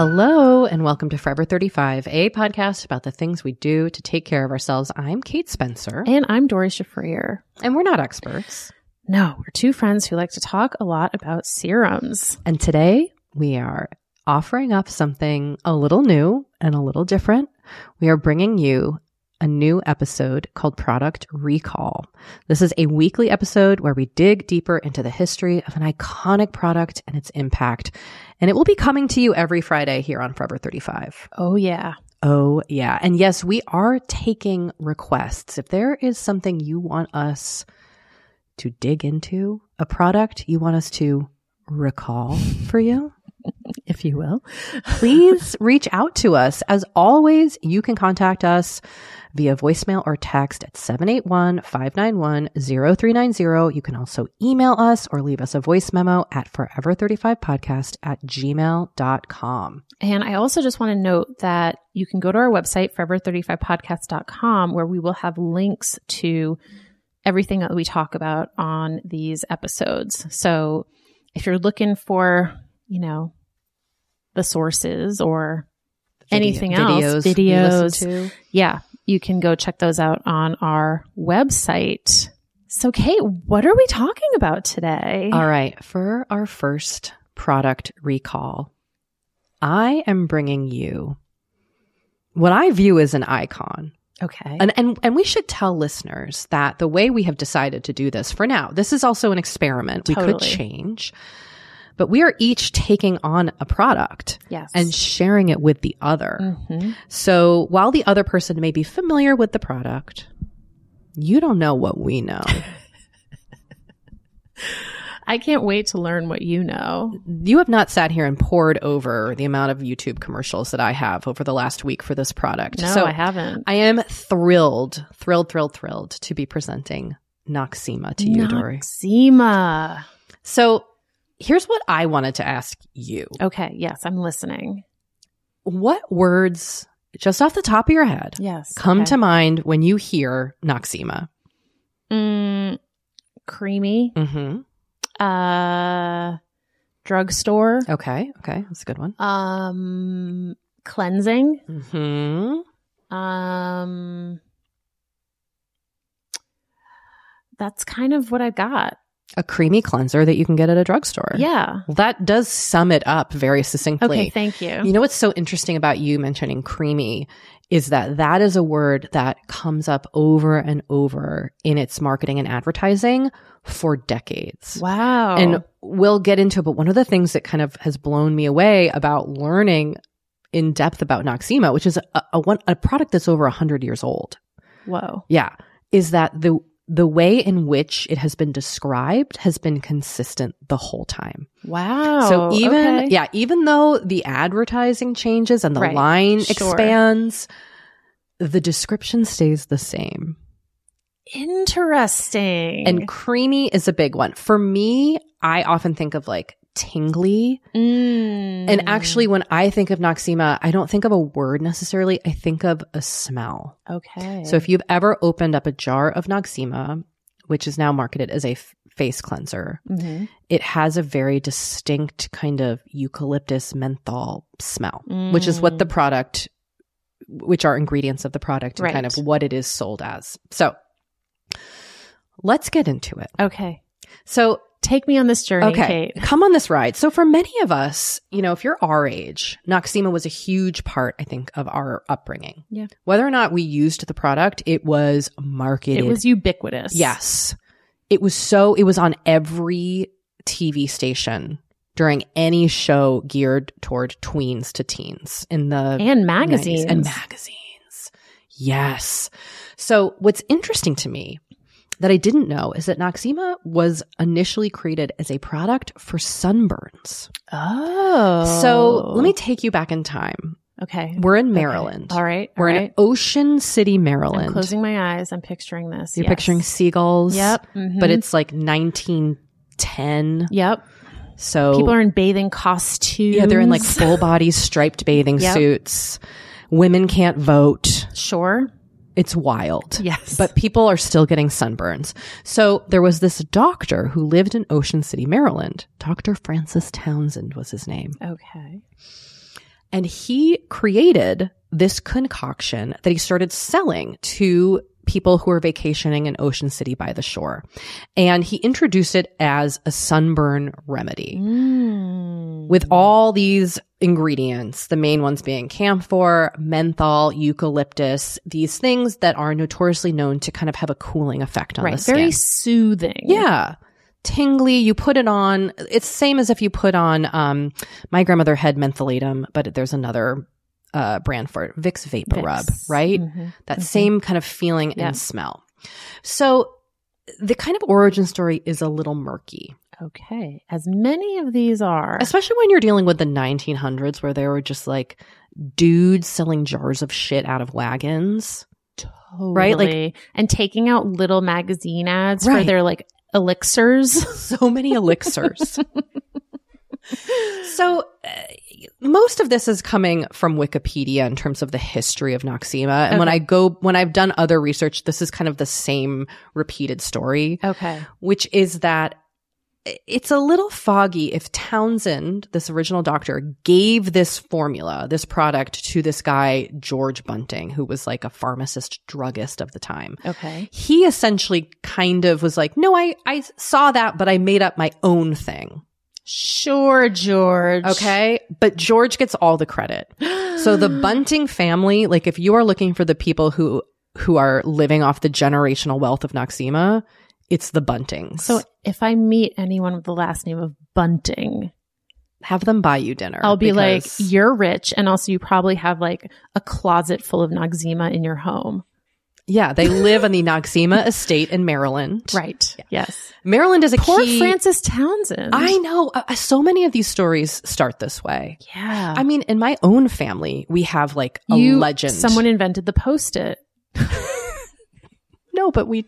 Hello and welcome to Forever 35, a podcast about the things we do to take care of ourselves. I'm Kate Spencer, and I'm Doree Shafrir. and we're not experts. No, we're two friends who like to talk a lot about serums. And today we are offering up something a little new and a little different. We are bringing you a new episode called Product Recall. This is a weekly episode where we dig deeper into the history of an iconic product and its impact. And it will be coming to you every Friday here on Forever 35. Oh, yeah. Oh, yeah. And yes, we are taking requests. If there is something you want us to dig into, a product you want us to recall for you, If you will. please reach out to us. As always, you can contact us via voicemail or text at 781-591-0390. You can also email us or leave us a voice memo at forever35podcast at gmail.com. And I also just want to note that you can go to our website, forever35podcast.com, where we will have links to everything that we talk about on these episodes. So if you're looking for, you know, the sources or anything else, videos, to. yeah, you can go check those out on our website. So, Kate, what are we talking about today? All right. For our first product recall, I am bringing you what I view as an icon. okay. And, and, and we should tell listeners that the way we have decided to do this for now, this is also an experiment. We could change, but we are each taking on a product yes. and sharing it with the other. Mhm. So while the other person may be familiar with the product, you don't know what we know. I can't wait to learn what you know. you have not sat here and poured over the amount of YouTube commercials that I have over the last week for this product. No, so I haven't. I am thrilled, thrilled, thrilled, thrilled to be presenting Noxzema to you, Doree. Noxzema. So here's what I wanted to ask you. Okay. Yes, I'm listening. What words, just off the top of your head, Yes. come okay. to mind when you hear Noxzema? Mm, creamy. Mm-hmm. Uh, drugstore. Okay. Okay. That's a good one. Um, cleansing. Mm-hmm. Um, that's kind of what I got. A creamy cleanser that you can get at a drugstore. Yeah. Well, that does sum it up very succinctly. Okay. Thank you. You know what's so interesting about you mentioning creamy is that that is a word that comes up over and over in its marketing and advertising for decades. wow. And we'll get into it, but one of the things that kind of has blown me away about learning in depth about Noxzema, which is a, a one a product that's over 100 years old. whoa. Yeah, is that the the way in which it has been described has been consistent the whole time. Wow. So even okay. yeah, even though the advertising changes and the Right. line Sure. expands, the description stays the same. Interesting. And creamy is a big one. For me, I often think of like tingly. Mm. And actually when I think of Noxzema, I don't think of a word necessarily. I think of a smell. okay. So if you've ever opened up a jar of Noxzema, which is now marketed as a f- face cleanser, Mhm. it has a very distinct kind of eucalyptus menthol smell, which is what the Mm. product, which are ingredients of the product and kind of what it is sold as. So let's get into it. Okay. So, Take me on this journey, okay, Kate. come on this ride. So for many of us, you know, if you're our age, Noxzema was a huge part, I think, of our upbringing. Yeah. Whether or not we used the product, it was marketed It was ubiquitous. Yes. It was so, it was on every TV station during any show geared toward tweens to teens in the And 90s. magazines. And magazines. Yes. So what's interesting to me that I didn't know is that Noxzema was initially created as a product for sunburns. Oh. So let me take you back in time. Okay. We're in Okay. Maryland. All right. We're all in. Ocean City, Maryland. I'm closing my eyes. I'm picturing this. You're Yes. picturing seagulls. Yep. But mhm. it's like 1910. Yep. So People are in bathing costumes. yeah, they're in like full body striped bathing Yep. suits. Women can't vote. Sure. It's wild. Yes. But people are still getting sunburns. So there was this doctor who lived in Ocean City, Maryland. Dr. Francis Townsend was his name. Okay. And he created this concoction that he started selling to people who were vacationing in Ocean City by the shore. And he introduced it as a sunburn remedy Mm. With all these ingredients, the main ones being camphor, menthol, eucalyptus, these things that are notoriously known to kind of have a cooling effect on right. the skin. Very soothing. Yeah. Tingly, you put it on. It's the same as if you put on, um, my grandmother had mentholatum, but there's another, uh, brand for it, Vicks Vapor Vicks. Rub, right? Mhm. That Mhm. same kind of feeling Yeah. and smell. So the kind of origin story is a little murky, Okay. As many of these are. especially when you're dealing with the 1900s where there were just like dudes selling jars of shit out of wagons. right? Like- and taking out little magazine ads for their like elixirs. so many elixirs. so, uh, most of this is coming from Wikipedia in terms of the history of Noxzema. And when I go, when I've done other research, this is kind of the same repeated story, okay. which is that it's a little foggy if Townsend, this original doctor, gave this formula, this product to this guy, George Bunting, who was like a pharmacist druggist of the time Okay. he essentially kind of was like, no, I, I saw that, but I made up my own thing. Sure, George. Okay. But George gets all the credit. So the Bunting family, like if you are looking for the people who, who are living off the generational wealth of Noxzema, it's the Buntings. So if I meet anyone with the last name of Bunting, have them buy you dinner. I'll be like, you're rich. And also you probably have like a closet full of Noxzema in your home. yeah, they live on the Noxzema estate in Maryland. Right. Yes. Maryland is a Poor key. Francis Townsend. I know. Uh, so many of these stories start this way. yeah. I mean, in my own family, we have like a you, legend. Someone invented the post-it. No, but we,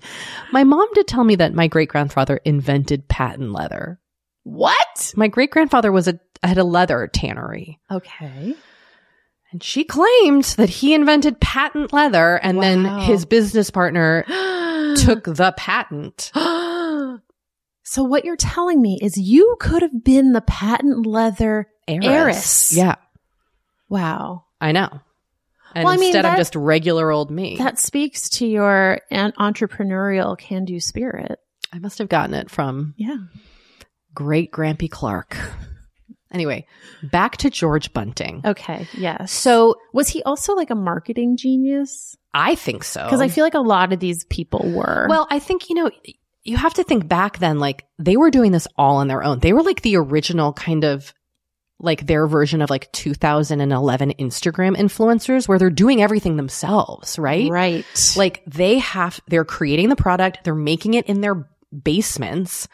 my mom did tell me that my great grandfather invented patent leather. What? My great grandfather was a had a leather tannery. Okay. And she claimed that he invented patent leather and then his business partner took the patent. so what you're telling me is you could have been the patent leather heiress. Yeah, Wow. I know. And Well, instead I'm that- just regular old me. That speaks to your an- entrepreneurial can-do spirit. I must have gotten it from Yeah. great Grampy Clark. Anyway, back to George Bunting. Okay. Yes. So Was he also like a marketing genius? I think so. Because I feel like a lot of these people were. Well, I think, you know, you have to think back then, like they were doing this all on their own. They were like the original kind of like their version of like 2011 Instagram influencers where they're doing everything themselves, right? right. Like they have, they're creating the product, they're making it in their basements,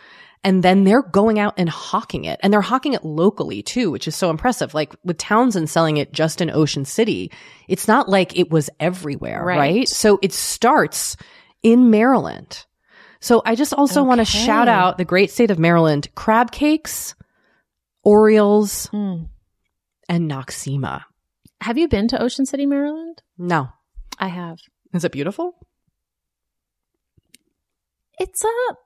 and then they're going out and hawking it. And they're hawking it locally too, which is so impressive. Like with Townsend selling it just in Ocean City, it's not like it was everywhere, Right. right? So it starts in Maryland. So I just also want to shout out the great state of Maryland crab cakes, Orioles, Mm. and Noxema. Have you been to Ocean City, Maryland? No. I have. Is it beautiful? It's a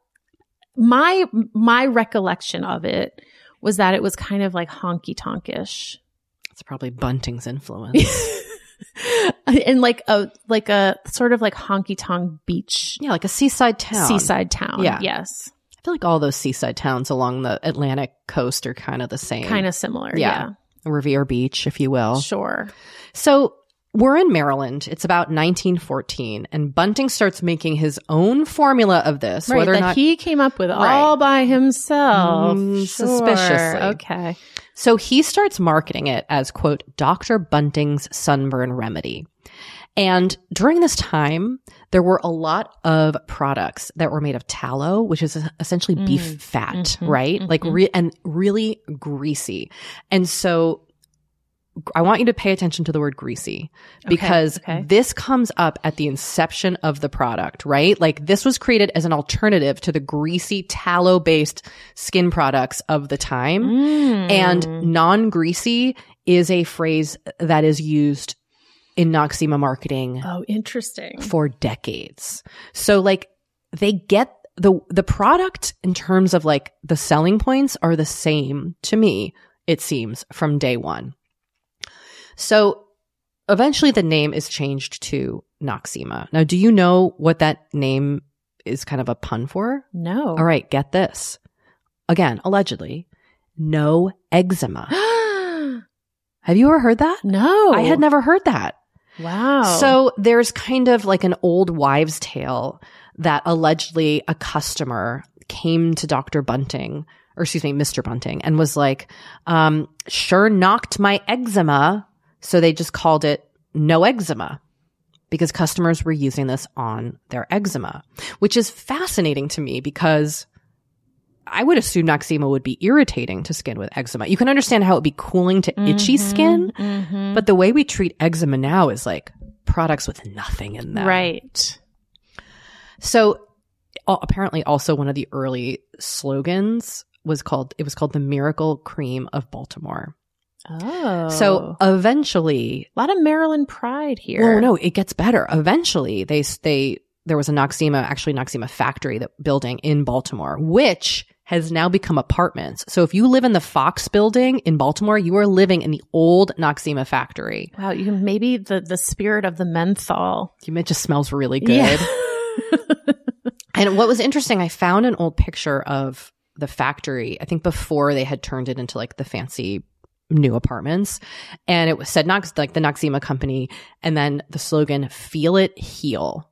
my my recollection of it was that it was kind of like honky tonkish. It's probably Bunting's influence. and like a like a sort of like honky tonk beach yeah, like a seaside town. seaside town. Yeah. Yes. I feel like all those seaside towns along the Atlantic coast are kind of the same. Kind of similar. Yeah. Revere Beach, if you will. Sure. So we're in Maryland. It's about 1914, and Bunting starts making his own formula of this, right. whether or that not he came up with Right. all by himself. Mm, Sure. suspiciously. Okay. So he starts marketing it as, quote, Dr. Bunting's sunburn remedy. And during this time, there were a lot of products that were made of tallow, which is essentially Mm. beef fat, Mhm. right? Like, Mhm. re- and really greasy. And so I want you to pay attention to the word greasy because okay. this comes up at the inception of the product, right? Like this was created as an alternative to the greasy tallow based skin products of the time. Mm. And non greasy is a phrase that is used in Noxzema marketing oh, interesting. for decades. So like they get the the product in terms of like the selling points are the same to me, it seems, from day one. So eventually the name is changed to Noxzema. Now, do you know what that name is kind of a pun for? No. All right, get this. Again, allegedly, no eczema. Have you ever heard that? no. I had never heard that. Wow. So there's kind of like an old wives' tale that allegedly a customer came to Dr. Bunting, or excuse me, Mr. Bunting, and was like, um, sure knocked my eczema. So they just called it no eczema because customers were using this on their eczema, which is fascinating to me because I would assume Noxzema would be irritating to skin with eczema. You can understand how it would be cooling to itchy skin, Mhm. but the way we treat eczema now is like products with nothing in them. right. So apparently also one of the early slogans was called it was called the miracle cream of Baltimore. Oh. So eventually a lot of Maryland pride here. Oh no, it gets better. Eventually they they there was a Noxzema actually Noxzema factory that building in Baltimore which has now become apartments. So if you live in the Fox building in Baltimore, you are living in the old Noxzema factory. Wow, you maybe the the spirit of the menthol. It just smells really good. Yeah. And what was interesting, I found an old picture of the factory, I think before they had turned it into like the fancy new apartments. And it was said Nox like the Noxzema company, and then the slogan, feel it heal.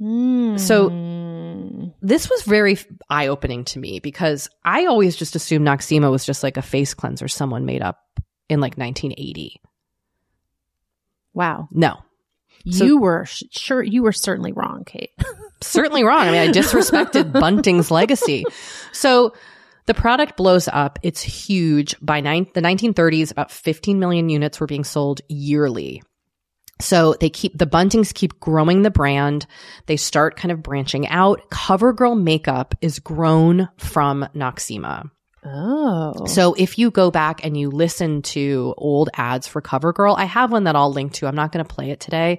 So- Mm. This was very eye opening to me because I always just assumed Noxzema was just like a face cleanser someone made up in like 1980. wow, No, So- you were sh- sure you were certainly wrong, Kate. certainly wrong. I mean, I disrespected Bunting's legacy. So the product blows up. It's huge. By nine, the 1930s, about 15 million units were being sold yearly. So they keep the Buntings keep growing the brand. They start kind of branching out. CoverGirl makeup is grown from Noxzema. Oh. So if you go back and you listen to old ads for CoverGirl, I have one that I'll link to. I'm not going to play it today,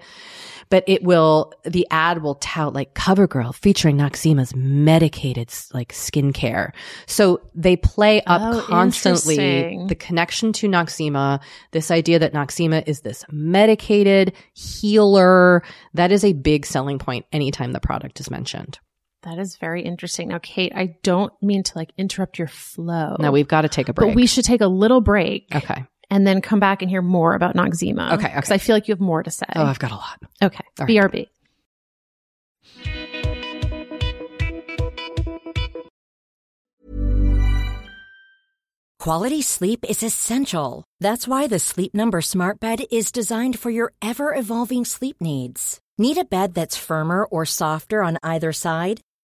but it will, the ad will tout like CoverGirl featuring Noxzema's medicated like skincare. So they play up Oh, constantly the connection to Noxzema, this idea that Noxzema is this medicated healer. That is a big selling point anytime the product is mentioned. that is very interesting. Now, Kate, I don't mean to like interrupt your flow. Now we've got to take a break. But we should take a little break okay. And then come back and hear more about Noxzema. Okay, okay. Because I feel like you have more to say. Oh, I've got a lot. okay. All right. BRB. Quality sleep is essential. That's why the Sleep Number Smart Bed is designed for your ever evolving sleep needs. Need a bed that's firmer or softer on either side?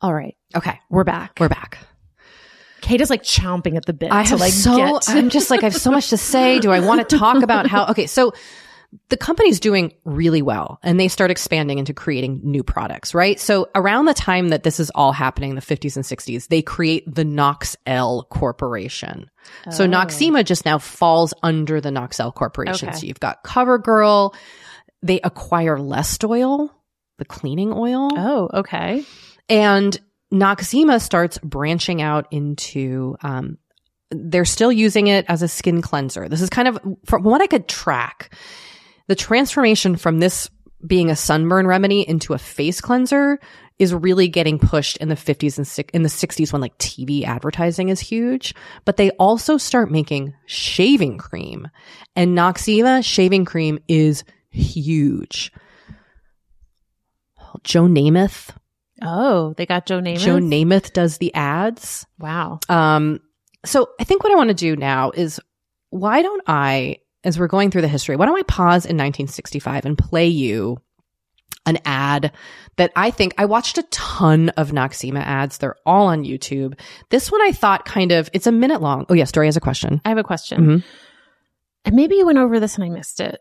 All right. Okay, We're back. we're back. Kate is like chomping at the bit I to have like so, get I'm just like, I have so much to say. Do I want to talk about how, okay, so the company's doing really well and they start expanding into creating new products, right? So around the time that this is all happening, the 50s and 60s, they create the Noxell Corporation. So Oh. Noxzema just now falls under the Noxell Corporation. Okay. So you've got CoverGirl. They acquire Lestoil, the cleaning oil. Oh, okay. And Noxzema starts branching out into, um, they're still using it as a skin cleanser. This is kind of, from what I could track, the transformation from this being a sunburn remedy into a face cleanser is really getting pushed in the 50s and in the 60s when like TV advertising is huge. But they also start making shaving cream and Noxzema shaving cream is huge. Joe Namath Oh, they got Joe Namath. Joe Namath does the ads. wow. Um, so I think what I want to do now is why don't I, as we're going through the history, why don't I pause in 1965 and play you an ad that I think I watched a ton of Noxzema ads. They're all on YouTube. This one I thought kind of, it's a minute long. Oh, yes, Doree has a question. I have a question. Mhm. And maybe you went over this and I missed it.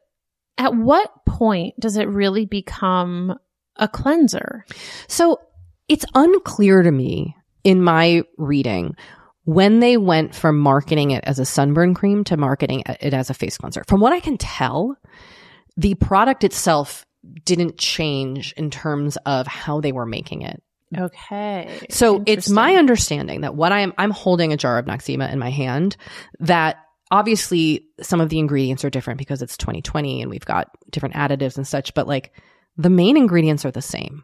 At what point does it really become a cleanser? So it's unclear to me in my reading when they went from marketing it as a sunburn cream to marketing it as a face cleanser. From what I can tell, the product itself didn't change in terms of how they were making it. Okay. So it's my understanding that what I am, I'm holding a jar of Noxzema in my hand that obviously some of the ingredients are different because it's 2020 and we've got different additives and such, but like the main ingredients are the same.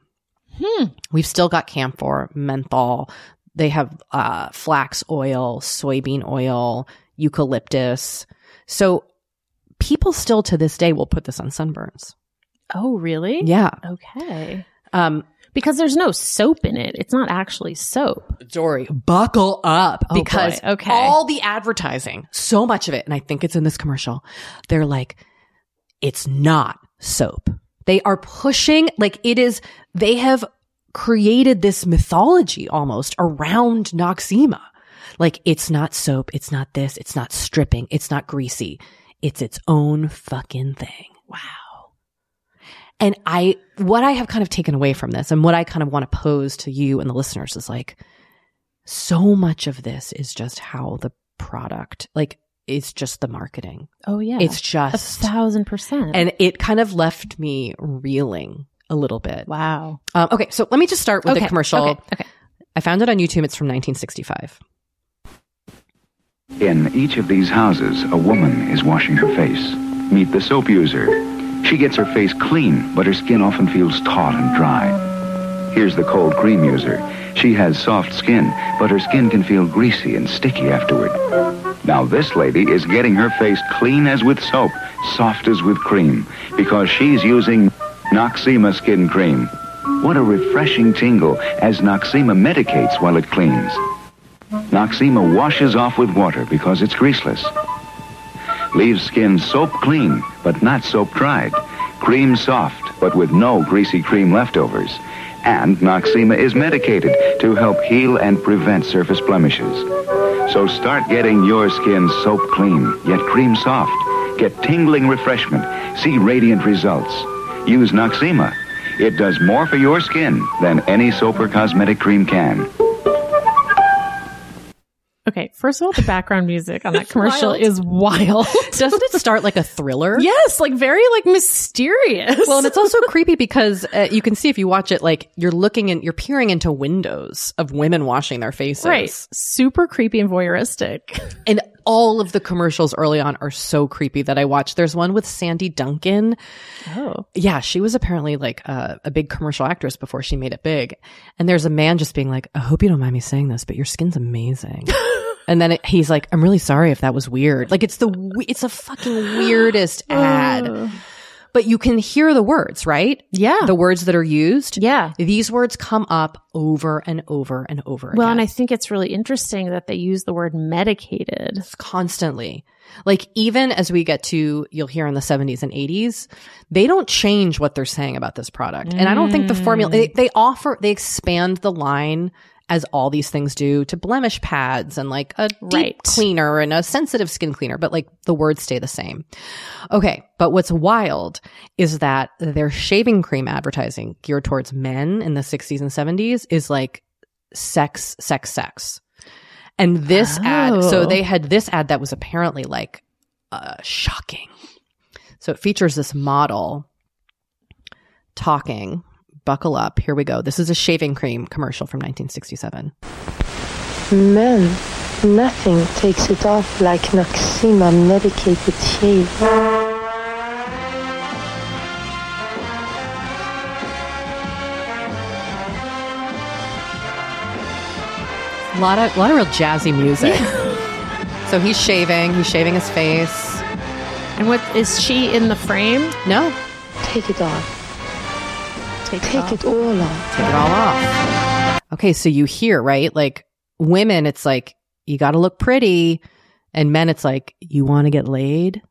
Hmm. We've still got camphor, menthol. They have uh, flax oil, soybean oil, eucalyptus. So people still to this day will put this on sunburns. Oh, really? Yeah. Okay. Um, Because there's no soap in it. It's not actually soap. Doree, buckle up Oh, because boy. Okay. all the advertising, so much of it, and I think it's in this commercial, they're like, it's not soap. They are pushing, like it is, they have created this mythology almost around Noxzema. Like it's not soap, it's not this, it's not stripping, it's not greasy. It's its own fucking thing. Wow. And I, what I have kind of taken away from this and what I kind of want to pose to you and the listeners is like, so much of this is just how the product, like, it's just the marketing. Oh, yeah. It's just a thousand percent. and it kind of left me reeling a little bit. wow. Um, okay, so let me just start with okay. the commercial. Okay. okay. I found it on YouTube. It's from 1965. In each of these houses, a woman is washing her face. Meet the soap user. She gets her face clean, but her skin often feels taut and dry. Here's the cold cream user. She has soft skin, but her skin can feel greasy and sticky afterward. Now this lady is getting her face clean as with soap, soft as with cream, because she's using Noxzema skin cream. What a refreshing tingle as Noxzema medicates while it cleans. Noxzema washes off with water because it's greaseless. Leaves skin soap clean, but not soap dried. Cream soft, but with no greasy cream leftovers. And Noxzema is medicated to help heal and prevent surface blemishes. So start getting your skin soap clean, yet cream soft. Get tingling refreshment. See radiant results. Use Noxzema. It does more for your skin than any soap or cosmetic cream can. Okay. First of all, the background music on that commercial wild. is wild. Doesn't it start like a thriller? yes. Like very like mysterious. Well, and it's also creepy because uh, you can see if you watch it, like you're looking and you're peering into windows of women washing their faces. right. Super creepy and voyeuristic. And all of the commercials early on are so creepy that I watched. There's one with Sandy Duncan. Oh. Yeah, she was apparently like a, a big commercial actress before she made it big. And there's a man just being like, I hope you don't mind me saying this, but your skin's amazing. and then it, he's like, I'm really sorry if that was weird. Like it's the, it's a fucking weirdest ad. But you can hear the words, right? Yeah. The words that are used. yeah. These words come up over and over and over Well, again. and I think it's really interesting that they use the word medicated. constantly. Like even as we get to you'll hear in the 70s and 80s, they don't change what they're saying about this product. And I don't think the formula they, they offer they expand the line as all these things do to blemish pads and like a deep Right. cleaner and a sensitive skin cleaner, but like the words stay the same. Okay, but what's wild is that their shaving cream advertising geared towards men in the 60s and 70s is like sex, sex, sex. And this ad, so Oh. they had this ad that was apparently like uh, shocking. So it features this model talking. Buckle up. Here we go. This is a shaving cream commercial from 1967. Men, nothing takes it off like Noxzema medicated shave. A lot of, lot of real jazzy music. so he's shaving. He's shaving his face. And what is she in the frame? No, Take it off. Take, Take it all off. take it all off. Okay, so you hear, right? Like women, it's like, you got to look pretty. And men, it's like, you want to get laid?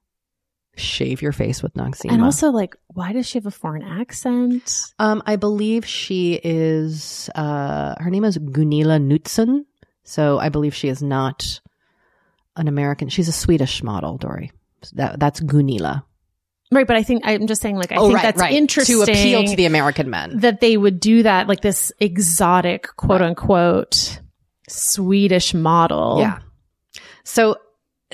Shave your face with Noxzema. And also, like, why does she have a foreign accent? Um, I believe she is, uh, her name is Gunilla Knutsson. So I believe she is not an American. She's a Swedish model, Doree. That, that's Gunilla. Right, but I think I'm just saying, like, I oh, think that's interesting Oh, To appeal to the American men. that they would do that, like this exotic, quote unquote, Swedish model. Yeah. So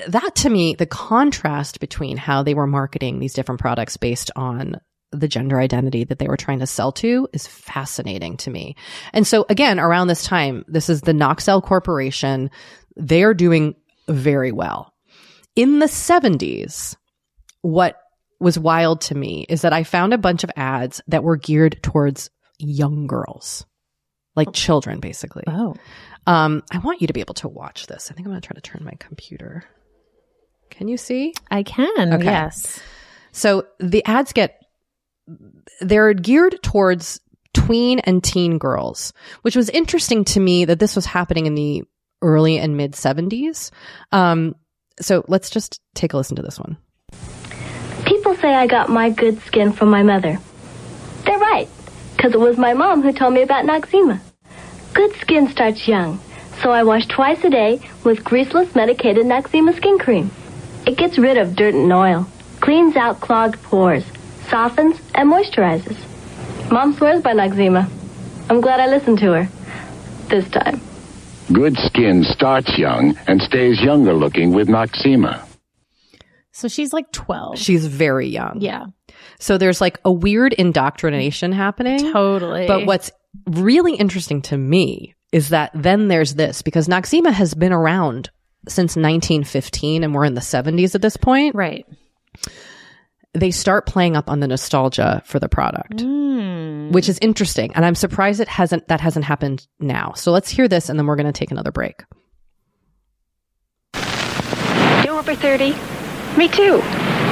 that to me, the contrast between how they were marketing these different products based on the gender identity that they were trying to sell to is fascinating to me. And so again, around this time, this is the Noxell Corporation. They are doing very well. In the 70s, what was wild to me is that I found a bunch of ads that were geared towards young girls, like children, basically. Oh. Um, I want you to be able to watch this. I think I'm going to try to turn my computer. Can you see? I can. Okay. Yes. So the ads get, they're geared towards tween and teen girls, which was interesting to me that this was happening in the early and mid 70s. Um, so let's just take a listen to this one. People say I got my good skin from my mother. They're right, because it was my mom who told me about Noxzema. Good skin starts young, so I wash twice a day with greaseless medicated Noxzema skin cream. It gets rid of dirt and oil, cleans out clogged pores, softens, and moisturizes. Mom swears by Noxzema. I'm glad I listened to her. This time. Good skin starts young and stays younger looking with Noxzema. So she's like 12. She's very young. yeah, So there's like a weird indoctrination happening. totally. But what's really interesting to me is that then there's this because Noxzema has been around since 1915 and we're in the 70s at this point. right. They start playing up on the nostalgia for the product, Hmm. which is interesting. And I'm surprised it hasn't, that hasn't happened now. So let's hear this and then we're going to take another break. You over 30? Me too.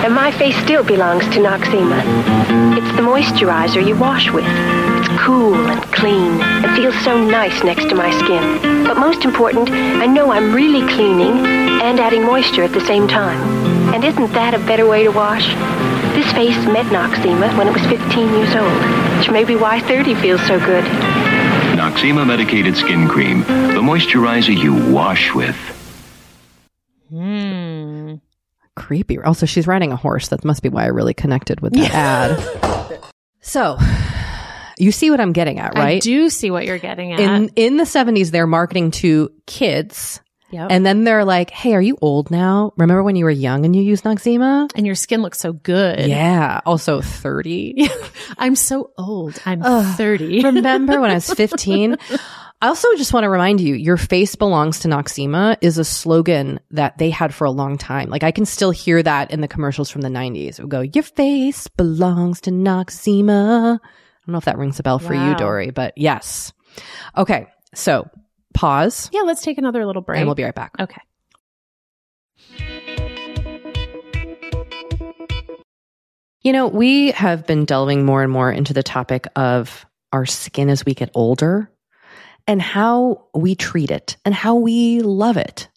And my face still belongs to Noxzema. It's the moisturizer you wash with. It's cool and clean and feels so nice next to my skin. But most important, I know I'm really cleaning and adding moisture at the same time. And isn't that a better way to wash? This face met Noxzema when it was 15 years old, which may be why 30 feels so good. Noxzema medicated skin cream, the moisturizer you wash with. Hmm. Creepy. Also, she's riding a horse. That must be why I really connected with that ad. So you see what I'm getting at, right? I do see what you're getting at. in in the 70s they're marketing to kids Yep. and then they're like hey are you old now remember when you were young and you used Noxzema and your skin looks so good. yeah also 30 I'm so old. I'm Ugh. 30. remember when i was 15 i also just want to remind you your face belongs to Noxzema is a slogan that they had for a long time like i can still hear that in the commercials from the 90s it would go your face belongs to Noxzema i don't know if that rings a bell for you Doree but yes okay so pause yeah, let's take another little break. and we'll be right back Okay. You know, we have been delving more and more into the topic of our skin as we get older and how we treat it and how we love it.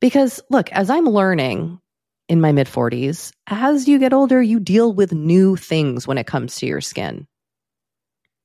Because look, as I'm learning in my mid 40s, as you get older, you deal with new things when it comes to your skin.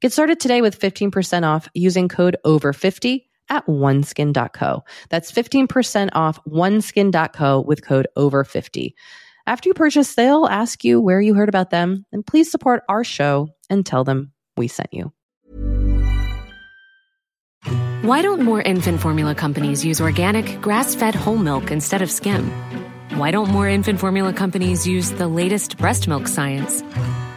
Get started today with 15% off using code OVER50 at oneskin.co. That's 15% off oneskin.co with code OVER50. After you purchase, they'll ask you where you heard about them, and please support our show and tell them we sent you. Why don't more infant formula companies use organic, grass fed whole milk instead of skim? Why don't more infant formula companies use the latest breast milk science?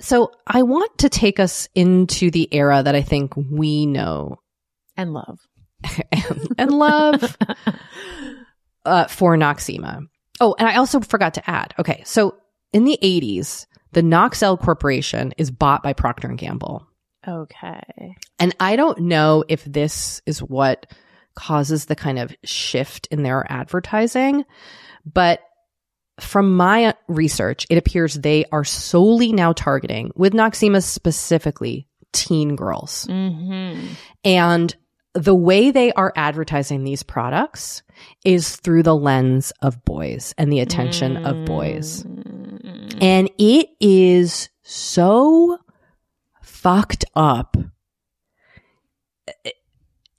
So I want to take us into the era that I think we know And love. and, and love uh, for Noxzema. Oh, and I also forgot to add. Okay, so in the 80s, the Noxell Corporation is bought by Procter and Gamble. Okay. And I don't know if this is what causes the kind of shift in their advertising, but from my research, it appears they are solely now targeting, with Noxzema specifically, teen girls. Mm-hmm. And the way they are advertising these products is through the lens of boys and the attention of boys. And it is so fucked up.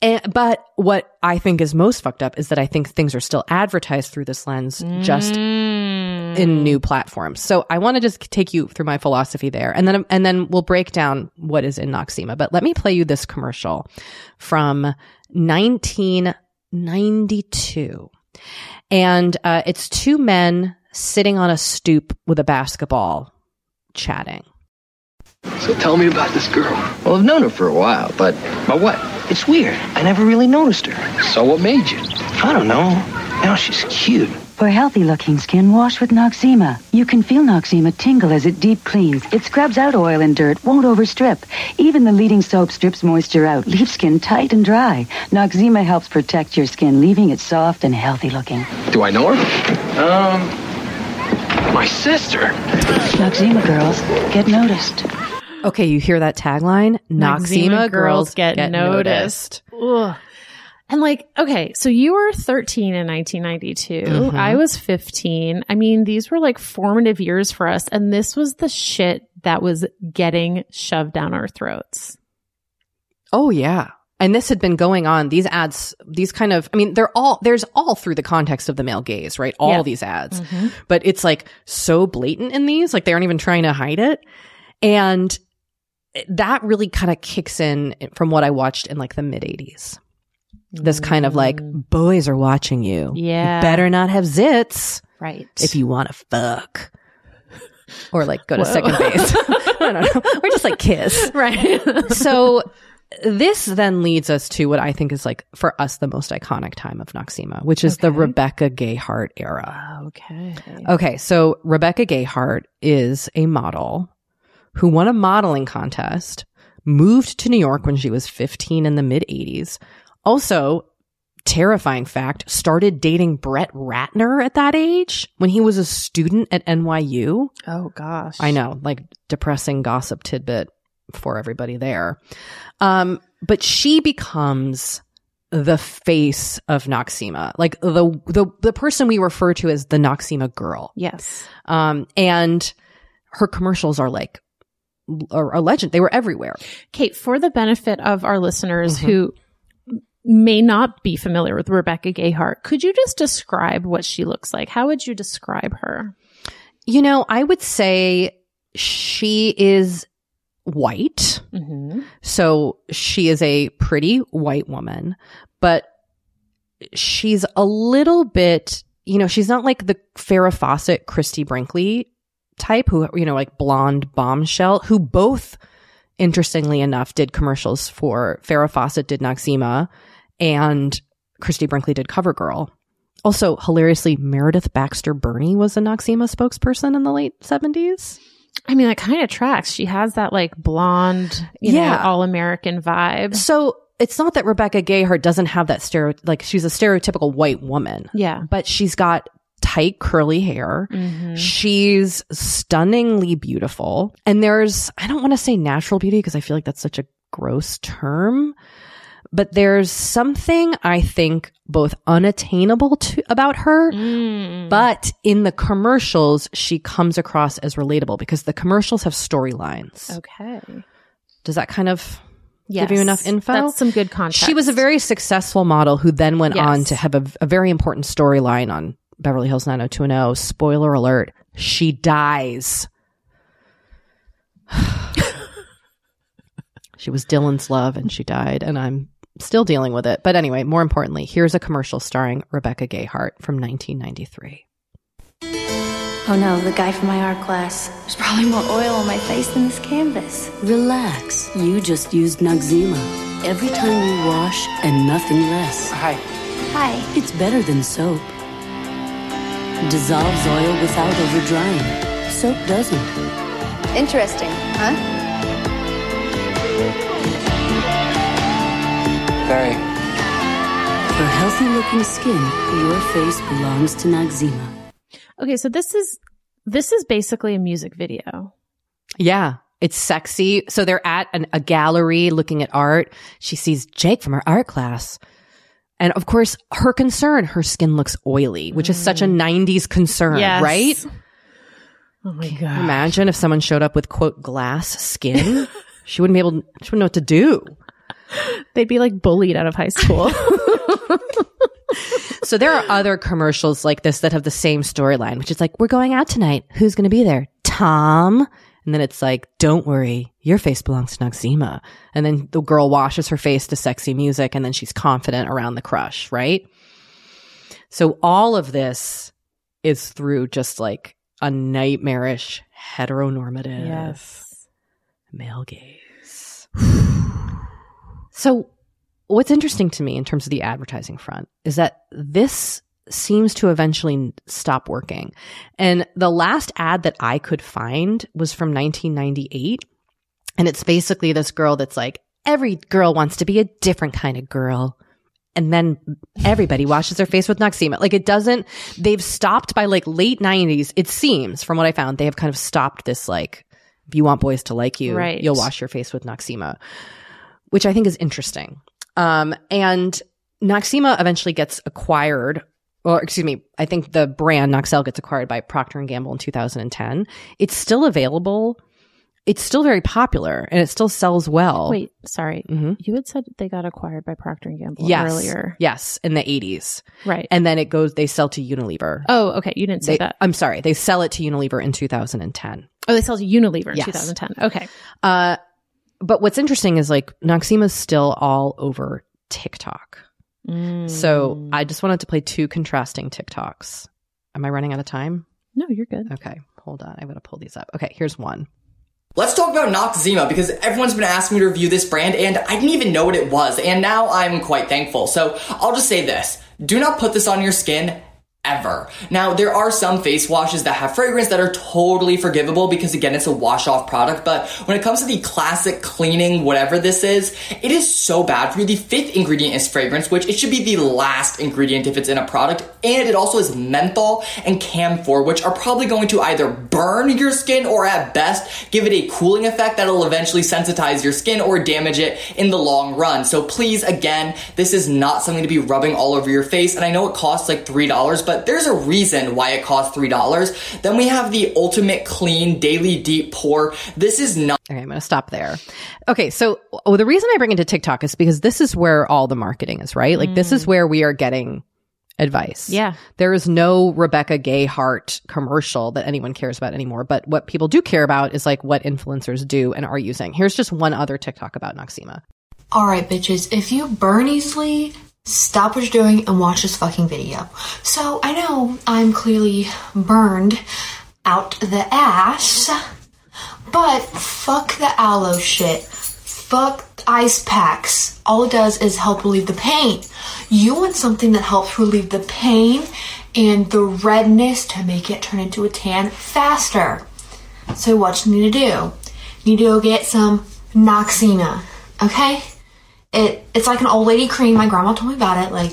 And, but what I think is most fucked up is that I think things are still advertised through this lens, just in new platforms. So I want to just take you through my philosophy there, and then and then we'll break down what is in Noxzema. But let me play you this commercial from 1992, and uh, it's two men sitting on a stoop with a basketball, chatting. So tell me about this girl. Well, I've known her for a while, but but what? It's weird. I never really noticed her. So what made you? I don't know. Now she's cute. For healthy-looking skin, wash with Noxzema. You can feel Noxzema tingle as it deep cleans. It scrubs out oil and dirt, won't overstrip. Even the leading soap strips moisture out, leaves skin tight and dry. Noxzema helps protect your skin, leaving it soft and healthy-looking. Do I know her? Um, my sister. Noxzema girls get noticed. Okay, you hear that tagline? Noxzema, girls get, noticed. Ugh. And like, okay, so you were 13 in 1992. Mhm. I was 15. I mean, these were like formative years for us. And this was the shit that was getting shoved down our throats. Oh yeah. And this had been going on. These ads, these kind of, I mean, they're all, there's all through the context of the male gaze, right? All Yeah. these ads. Mhm. But it's like so blatant in these, like they aren't even trying to hide it. And that really kind of kicks in eh, from what I watched in like the mid 80s. This kind of like, mm. boys are watching you. Yeah. You better not have zits Right. if you want to fuck. Or like go to Whoa. second base. I don't know. Or just like kiss. right. so this then leads us to what I think is like for us the most iconic time of Noxzema, which is the Rebecca Gayheart era. okay. Okay, so Rebecca Gayheart is a model who won a modeling contest, moved to New York when she was 15 in the mid 80s. Also, terrifying fact, started dating Brett Ratner at that age when he was a student at NYU. Oh gosh. I know, like depressing gossip tidbit for everybody there. Um, but she becomes the face of Noxzema, like the the the person we refer to as the Noxzema girl. Yes. Um, and her commercials are like are a legend. They were everywhere. Kate, for the benefit of our listeners Mhm. who may not be familiar with Rebecca Gayheart, could you just describe what she looks like? How would you describe her? You know, I would say she is white. Mm-hmm. So she is a pretty white woman, but she's a little bit, you know, she's not like the Farrah Fawcett, Christie Brinkley type who, you know, like blonde bombshell who both, interestingly enough, did commercials for Farrah Fawcett did Noxzema and Christie Brinkley did CoverGirl. Also, hilariously, Meredith Baxter Birney was a Noxzema spokesperson in the late 70s. I mean, that kind of tracks. She has that like blonde, you know, Yeah. all American vibe. So it's not that Rebecca Gayheart doesn't have that stereo, like she's a stereotypical white woman, Yeah. but she's got tight curly hair. Mhm. She's stunningly beautiful. And there's, I don't want to say natural beauty because I feel like that's such a gross term, but there's something I think both unattainable to about her, Mm. but in the commercials, she comes across as relatable because the commercials have storylines. Okay. Does that kind of Yes. give you enough info? That's some good context. She was a very successful model who then went Yes. on to have a, a very important storyline on Beverly Hills 90210. Spoiler alert, she dies. she was Dylan's love and she died, and I'm still dealing with it. But anyway, more importantly, here's a commercial starring Rebecca Gayheart from 1993. Oh no, the guy from my art class. There's probably more oil on my face than this canvas. Relax. You just used Noxzema. Every time you wash and nothing less. Hi. Hi. It's better than soap. Dissolves oil without over drying. Soap doesn't. Interesting, huh? Very. For healthy looking skin, your face belongs to Noxzema. Okay, so this is this is basically a music video. Yeah. It's sexy. So they're at an, a gallery looking at art. She sees Jake from her art class. And of course, her concern, her skin looks oily, which is such a mm. 90s concern, Yes. right? Oh my god. Imagine if someone showed up with quote glass skin. she wouldn't be able, she wouldn't know what to do. They'd be like bullied out of high school. So there are other commercials like this that have the same storyline, which is like, we're going out tonight. Who's going to be there? Tom. And then it's like, don't worry, your face belongs to Noxzema. And then the girl washes her face to sexy music and then she's confident around the crush, right? So all of this is through just like a nightmarish heteronormative yes. male gaze. so, what's interesting to me in terms of the advertising front is that this seems to eventually stop working. And the last ad that I could find was from 1998. And it's basically this girl that's like, every girl wants to be a different kind of girl. And then everybody washes their face with Noxzema. Like it doesn't, they've stopped by like late 90s. It seems from what I found, they have kind of stopped this like, if you want boys to like you, Right. you'll wash your face with Noxzema, which I think is interesting. Um, and Noxzema eventually gets acquired, or excuse me, I think the brand Noxell gets acquired by Procter and Gamble in 2010. It's still available. It's still very popular and it still sells well. Wait, sorry. Mhm. You had said they got acquired by Procter and Gamble yes, earlier. yes, in the 80s, Right. and then it goes. They sell to Unilever. oh, okay. You didn't say They- that. I'm sorry. They sell it to Unilever in 2010. Oh, they sell to Unilever in Yes. 2010. Okay. Uh, but what's interesting is like Noxzema's still all over TikTok. Mm. So I just wanted to play two contrasting TikToks. Am I running out of time? No, you're good. Okay, hold on. I gotta pull these up. Okay, here's one. Let's talk about Noxzema because everyone's been asking me to review this brand and I didn't even know what it was and now I'm quite thankful. So I'll just say this. Do not put this on your skin ever. Now, there are some face washes that have fragrance that are totally forgivable because again, it's a wash off product, but when it comes to the classic cleaning, whatever this is, it is so bad for you. The fifth ingredient is fragrance, which it should be the last ingredient if it's in a product, and it also is menthol and camphor, which are probably going to either burn your skin or at best give it a cooling effect that'll eventually sensitize your skin or damage it in the long run. So please, again, this is not something to be rubbing all over your face, and I know it costs like $3, but there's a reason why it costs $3. Then we have the Ultimate Clean Daily Deep Pore. This is not Okay, I'm going to stop there. Okay, so oh, the reason I bring it to TikTok is because this is where all the marketing is, right? Like this is mm. where we are getting advice. Yeah. There is no Rebecca Gayheart commercial that anyone cares about anymore, but what people do care about is like what influencers do and are using. Here's just one other TikTok about Noxzema. Alright, bitches, if you burn easily, stop what you're doing and watch this fucking video. So, I know I'm clearly burned out the ass, but fuck the aloe shit. fuck ice packs. All it does is help relieve the pain. You want something that helps relieve the pain and the redness to make it turn into a tan faster. So what you need to do? You need to go get some Noxzema. Okay? It it's like an old lady cream. My grandma told me about it like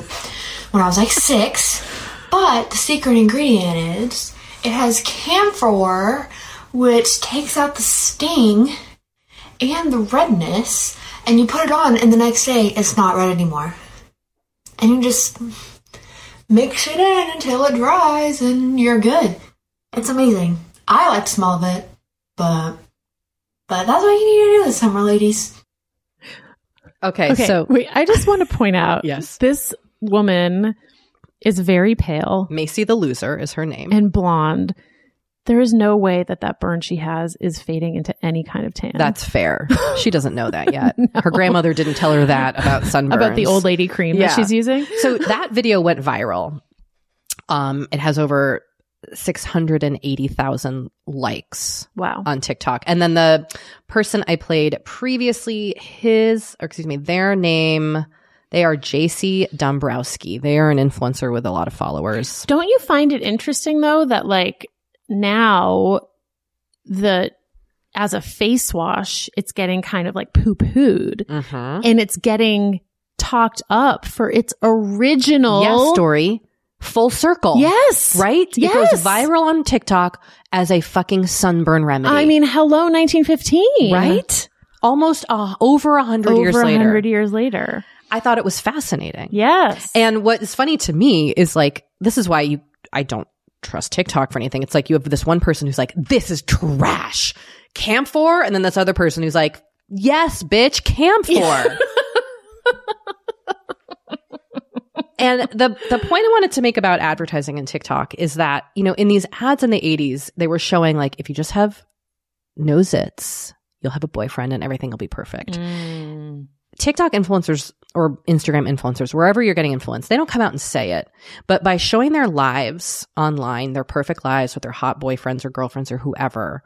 when I was like six. But the secret ingredient is it has camphor, which takes out the sting and the redness, and you put it on, and the next day it's not red anymore. And you just mix it in until it dries, and you're good. It's amazing. I like the smell of it, but but that's what you need to do this summer, ladies. Okay, so wait, I just want to point out Yes. this woman is very pale Macy the loser is her name. and blonde. There is no way that that burn she has is fading into any kind of tan. That's fair. She doesn't know that yet. Her grandmother didn't tell her that about sunburns. about the old lady cream Yeah. that she's using. So that video went viral. Um, it has over 680,000 likes. Wow. On TikTok. And then the person I played previously, his, or excuse me, their name, they are JC Dombrowski. They are an influencer with a lot of followers. Don't you find it interesting though that like now the as a face wash, it's getting kind of like poo pooed Mm-hmm. and it's getting talked up for its original Yes, story. Full circle. Yes. Right? It goes viral on TikTok as a fucking sunburn remedy. I mean, hello, 1915. right? Almost uh, over a hundred years later. hundred years later. I thought it was fascinating. Yes. And what is funny to me is like, this is why you, I don't trust TikTok for anything. It's like you have this one person who's like, this is trash. Camphor. And then this other person who's like, yes, bitch, camphor. and the, the point I wanted to make about advertising in TikTok is that, you know, in these ads in the 80s, they were showing like, if you just have no zits, you'll have a boyfriend and everything will be perfect. Mm. TikTok influencers or Instagram influencers, wherever you're getting influenced, they don't come out and say it. But by showing their lives online, their perfect lives with their hot boyfriends or girlfriends or whoever,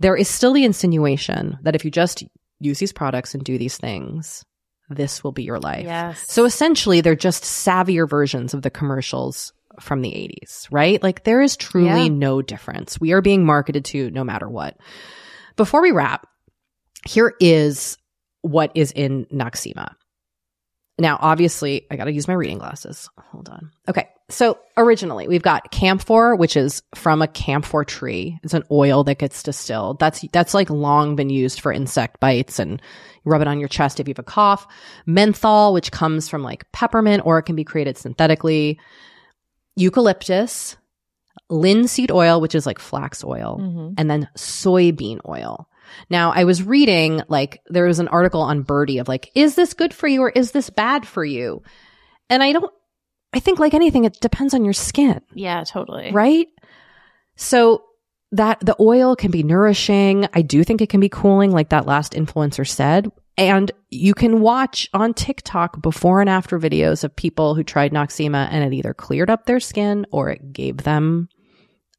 there is still the insinuation that if you just use these products and do these things, this will be your life. Yes. So essentially, they're just savvier versions of the commercials from the 80s, right? Like there is truly Yeah. no difference. We are being marketed to no matter what. Before we wrap, here is what is in Noxema. Now, obviously, I got to use my reading glasses. Hold on. Okay. So originally we've got camphor, which is from a camphor tree. It's an oil that gets distilled. That's, that's like long been used for insect bites and rub it on your chest if you have a cough. Menthol, which comes from like peppermint or it can be created synthetically. Eucalyptus, linseed oil, which is like flax oil, Mhm. and then soybean oil. Now, I was reading, like, there was an article on Byrdie of like, is this good for you or is this bad for you? And I don't, I think like anything, it depends on your skin, Yeah, totally. right? So that the oil can be nourishing. I do think it can be cooling, like that last influencer said. And you can watch on TikTok before and after videos of people who tried Noxzema and it either cleared up their skin or it gave them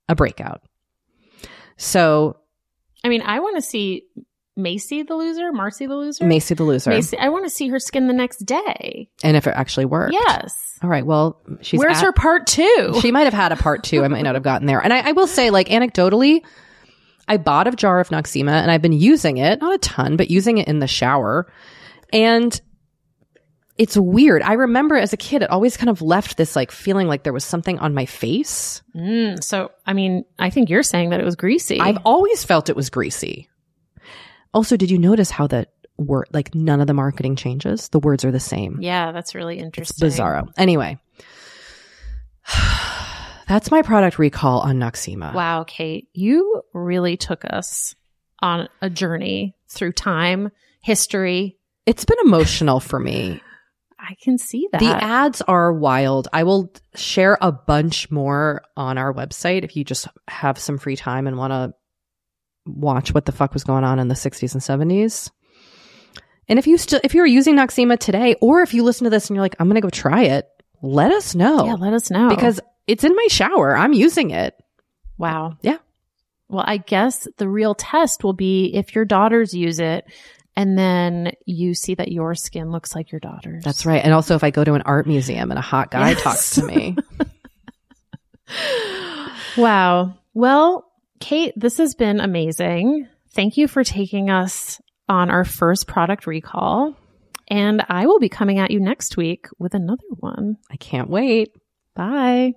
a breakout. So I mean, I want to see Macy the loser, Marcy the loser. Macy the loser. Macy, I want to see her skin the next day. And if it actually worked. Yes. All right. Well, she's Where's at- her part two? She might have had a part two. I might not have gotten there. And I, I will say, like, anecdotally, I bought a jar of Noxzema and I've been using it, not a ton, but using it in the shower. And it's weird. I remember as a kid, it always kind of left this like feeling like there was something on my face. Mm, so, I mean, I think you're saying that it was greasy. I've always felt it was greasy. Also, did you notice how the word, like, none of the marketing changes? The words are the same. yeah, that's really interesting. Bizarro. Anyway, that's my product recall on Noxzema. Wow, Kate, you really took us on a journey through time, history. It's been emotional for me. I can see that. The ads are wild. I will share a bunch more on our website if you just have some free time and want to watch what the fuck was going on in the 60s and 70s. And if you still if you're using Noxzema today or if you listen to this and you're like I'm going to go try it, let us know. yeah, let us know. Because it's in my shower. I'm using it. wow. Yeah. Well, I guess the real test will be if your daughters use it and then you see that your skin looks like your daughter's. That's right. And also, if I go to an art museum and a hot guy Yes. talks to me, Wow. Well, Kate, this has been amazing. Thank you for taking us on our first product recall. And I will be coming at you next week with another one. I can't wait. Bye.